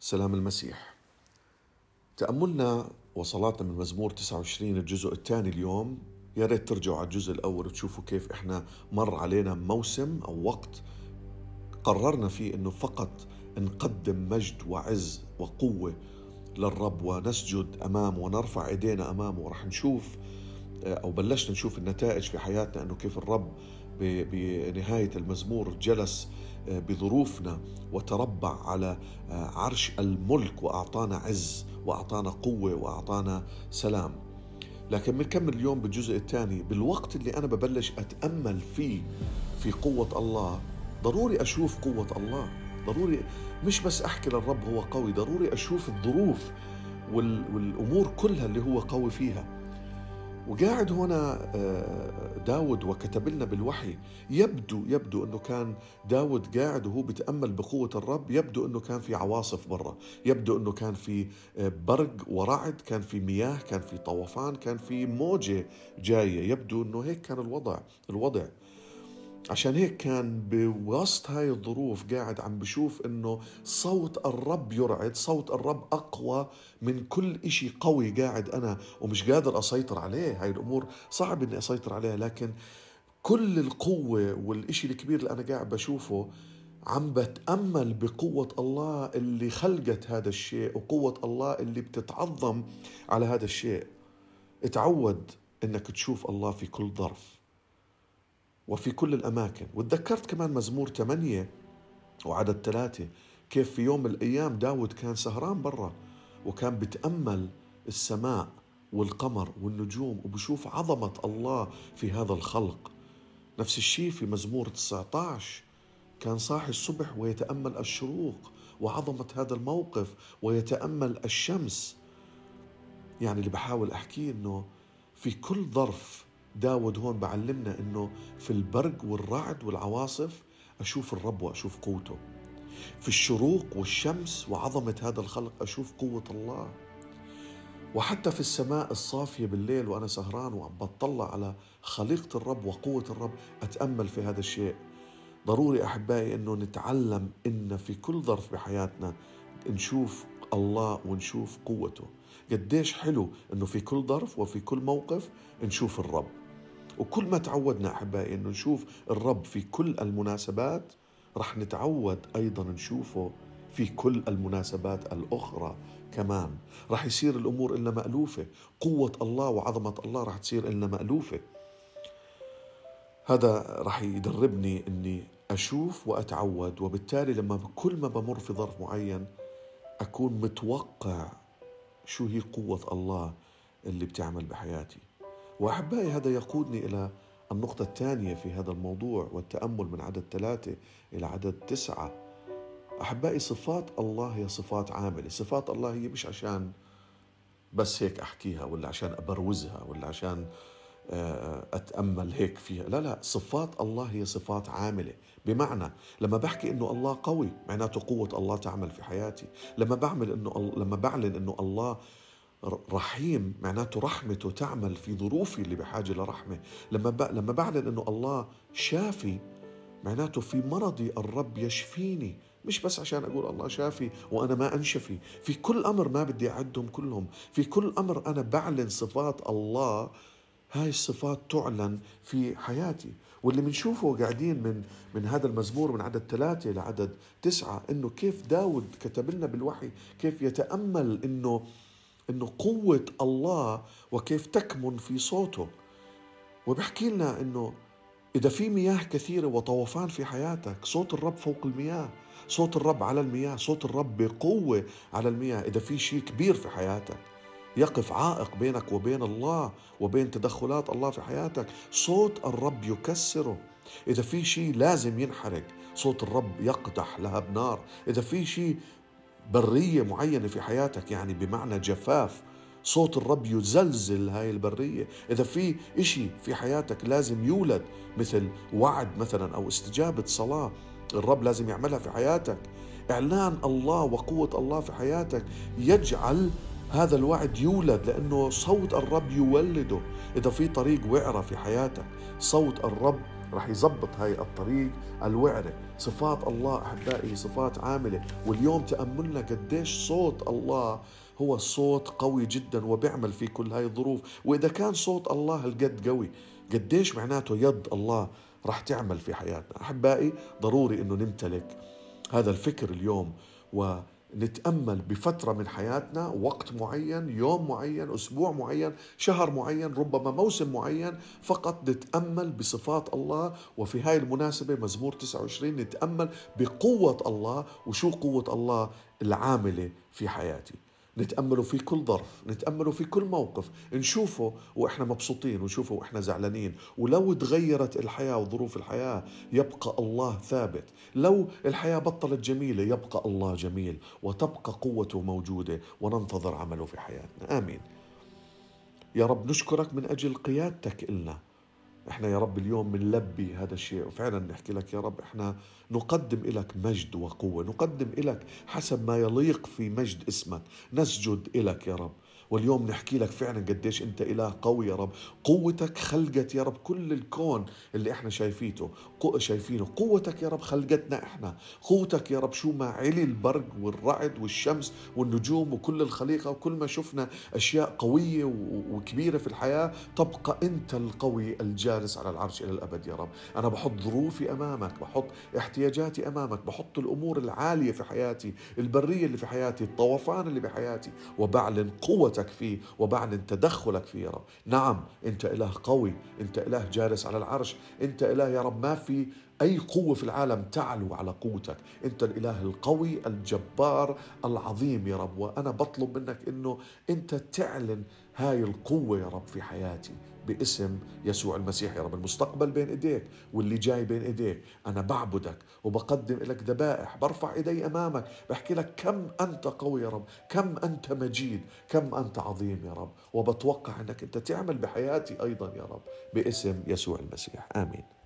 سلام المسيح. تأملنا وصلاتنا من مزمور 29 الجزء الثاني اليوم. يا ريت ترجعوا على الجزء الأول وتشوفوا كيف إحنا مر علينا موسم أو وقت قررنا فيه إنه فقط نقدم مجد وعز وقوة للرب ونسجد أمامه ونرفع إيدينا أمامه. ورح نشوف أو بلشنا نشوف النتائج في حياتنا إنه كيف الرب بنهاية المزمور جلس بظروفنا وتربع على عرش الملك وأعطانا عز وأعطانا قوة وأعطانا سلام. لكن بنكمل اليوم بالجزء الثاني بالوقت اللي أنا ببلش أتأمل فيه في قوة الله ضروري أشوف قوة الله. ضروري مش بس أحكي للرب هو قوي ضروري أشوف الظروف والأمور كلها اللي هو قوي فيها. وقاعد هنا آه، داود وكتب لنا بالوحي يبدو يبدو إنه كان داود قاعد وهو بيتأمل بقوة الرب يبدو إنه كان في عواصف برا يبدو إنه كان في آه، برق ورعد كان في مياه كان في طوفان كان في موجة جاية يبدو إنه هيك كان الوضع الوضع. عشان هيك كان بوسط هاي الظروف قاعد عم بشوف إنه صوت الرب يرعد صوت الرب أقوى من كل إشي قوي قاعد أنا ومش قادر أسيطر عليه. هاي الأمور صعب إني أسيطر عليها لكن كل القوة والإشي الكبير اللي أنا قاعد بشوفه عم بتأمل بقوة الله اللي خلقت هذا الشيء وقوة الله اللي بتتعظم على هذا الشيء. اتعود إنك تشوف الله في كل ظرف. وفي كل الأماكن. وتذكرت كمان مزمور ثمانية وعدد ثلاثة كيف في يوم من الأيام داود كان سهران برا وكان بتأمل السماء والقمر والنجوم وبشوف عظمة الله في هذا الخلق. نفس الشيء في مزمور 19 كان صاحي الصبح ويتأمل الشروق وعظمة هذا الموقف ويتأمل الشمس. يعني اللي بحاول أحكيه أنه في كل ظرف داود هون بعلمنا إنه في البرق والرعد والعواصف أشوف الرب وأشوف قوته. في الشروق والشمس وعظمة هذا الخلق أشوف قوة الله. وحتى في السماء الصافية بالليل وأنا سهران وعم بطلع على خليقة الرب وقوة الرب أتأمل في هذا الشيء. ضروري أحبائي إنه نتعلم إن في كل ظرف بحياتنا نشوف الله ونشوف قوته. قديش حلو إنه في كل ظرف وفي كل موقف نشوف الرب. وكل ما تعودنا أحبائي إنه نشوف الرب في كل المناسبات رح نتعود أيضا نشوفه في كل المناسبات الأخرى كمان. رح يصير الأمور لنا مألوفة قوة الله وعظمة الله رح تصير لنا مألوفة. هذا رح يدربني إني أشوف وأتعود وبالتالي لما كل ما بمر في ظرف معين أكون متوقع شو هي قوة الله اللي بتعمل بحياتي. وأحبائي هذا يقودني إلى النقطة الثانية في هذا الموضوع والتأمل من عدد ثلاثة إلى عدد تسعة. أحبائي صفات الله هي صفات عاملة. صفات الله هي مش عشان بس هيك أحكيها ولا عشان أبروزها ولا عشان آه، أتأمل هيك فيها. لا لا صفات الله هي صفات عاملة. بمعنى لما بحكي إنه الله قوي معناته قوة الله تعمل في حياتي. لما بعمل إنه لما بعلن إنه الله رحيم معناته رحمته تعمل في ظروفي اللي بحاجة لرحمة. لما. لما بعلن إنه الله شافي معناته في مرضي الرب يشفيني. مش بس عشان أقول الله شافي وأنا ما أنشفي في كل أمر ما بدي أعدهم كلهم. في كل أمر أنا بعلن صفات الله هاي الصفات تعلن في حياتي. واللي بنشوفه قاعدين من من هذا المزمور من عدد ثلاثة لعدد تسعة إنه كيف داود كتب لنا بالوحي كيف يتأمل إنه إنه قوة الله وكيف تكمن في صوته. وبحكي لنا إنه إذا في مياه كثيرة وطوفان في حياتك صوت الرب فوق المياه صوت الرب على المياه صوت الرب بقوة على المياه إذا في شيء كبير في حياتك يقف عائق بينك وبين الله وبين تدخلات الله في حياتك صوت الرب يكسره. إذا في شيء لازم ينحرق صوت الرب يقدح لهب نار. إذا في شيء برية معينة في حياتك يعني بمعنى جفاف صوت الرب يزلزل هاي البرية. إذا في إشي في حياتك لازم يولد مثل وعد مثلا أو استجابة صلاة الرب لازم يعملها في حياتك. إعلان الله وقوة الله في حياتك يجعل هذا الوعد يولد لأنه صوت الرب يولده. إذا في طريق وعرة في حياتك صوت الرب رح يزبط هاي الطريق الوعرة. صفات الله أحبائي صفات عاملة. واليوم تأملنا قديش صوت الله هو صوت قوي جدا وبيعمل في كل هاي الظروف. وإذا كان صوت الله هالقد قوي قديش معناته يد الله رح تعمل في حياتنا؟ أحبائي ضروري أنه نمتلك هذا الفكر اليوم. و نتأمل بفترة من حياتنا وقت معين يوم معين أسبوع معين شهر معين ربما موسم معين فقط نتأمل بصفات الله. وفي هاي المناسبة مزمور 29 نتأمل بقوة الله وشو قوة الله العاملة في حياتي؟ نتأمله في كل ظرف نتأمله في كل موقف نشوفه وإحنا مبسوطين ونشوفه وإحنا زعلانين. ولو تغيرت الحياة وظروف الحياة يبقى الله ثابت. لو الحياة بطلت جميلة يبقى الله جميل. وتبقى قوته موجودة وننتظر عمله في حياتنا. آمين. يا رب نشكرك من أجل قيادتك إلنا. إحنا يا رب اليوم بنلبي هذا الشيء. وفعلا نحكي لك يا رب إحنا نقدم لك مجد وقوة نقدم لك حسب ما يليق في مجد اسمك. نسجد لك يا رب. واليوم نحكي لك فعلا قديش أنت إله قوي يا رب. قوتك خلقت يا رب كل الكون اللي إحنا شايفيته شايفينه. قوتك يا رب خلقتنا إحنا. قوتك يا رب شو ما علي البرق والرعد والشمس والنجوم وكل الخليقة وكل ما شفنا أشياء قوية وكبيرة في الحياة تبقى أنت القوي الجالس على العرش إلى الأبد يا رب. أنا بحط ظروفي أمامك بحط احتياجاتي أمامك بحط الأمور العالية في حياتي البرية اللي في حياتي الطوفان اللي بحياتي وبعلن قوتك قوتك فيه وبعلن تدخلك فيه يا رب. نعم أنت إله قوي أنت إله جالس على العرش أنت إله يا رب ما في أي قوة في العالم تعلو على قوتك. أنت الإله القوي الجبار العظيم يا رب. وأنا بطلب منك أنه أنت تعلن هاي القوة يا رب في حياتي باسم يسوع المسيح يا رب. المستقبل بين إيديك واللي جاي بين إيديك. أنا بعبدك وبقدم لك ذبائح. برفع إيدي أمامك. بحكي لك كم أنت قوي يا رب. كم أنت مجيد. كم أنت عظيم يا رب. وبتوقع إنك أنت تعمل بحياتي أيضا يا رب باسم يسوع المسيح. آمين.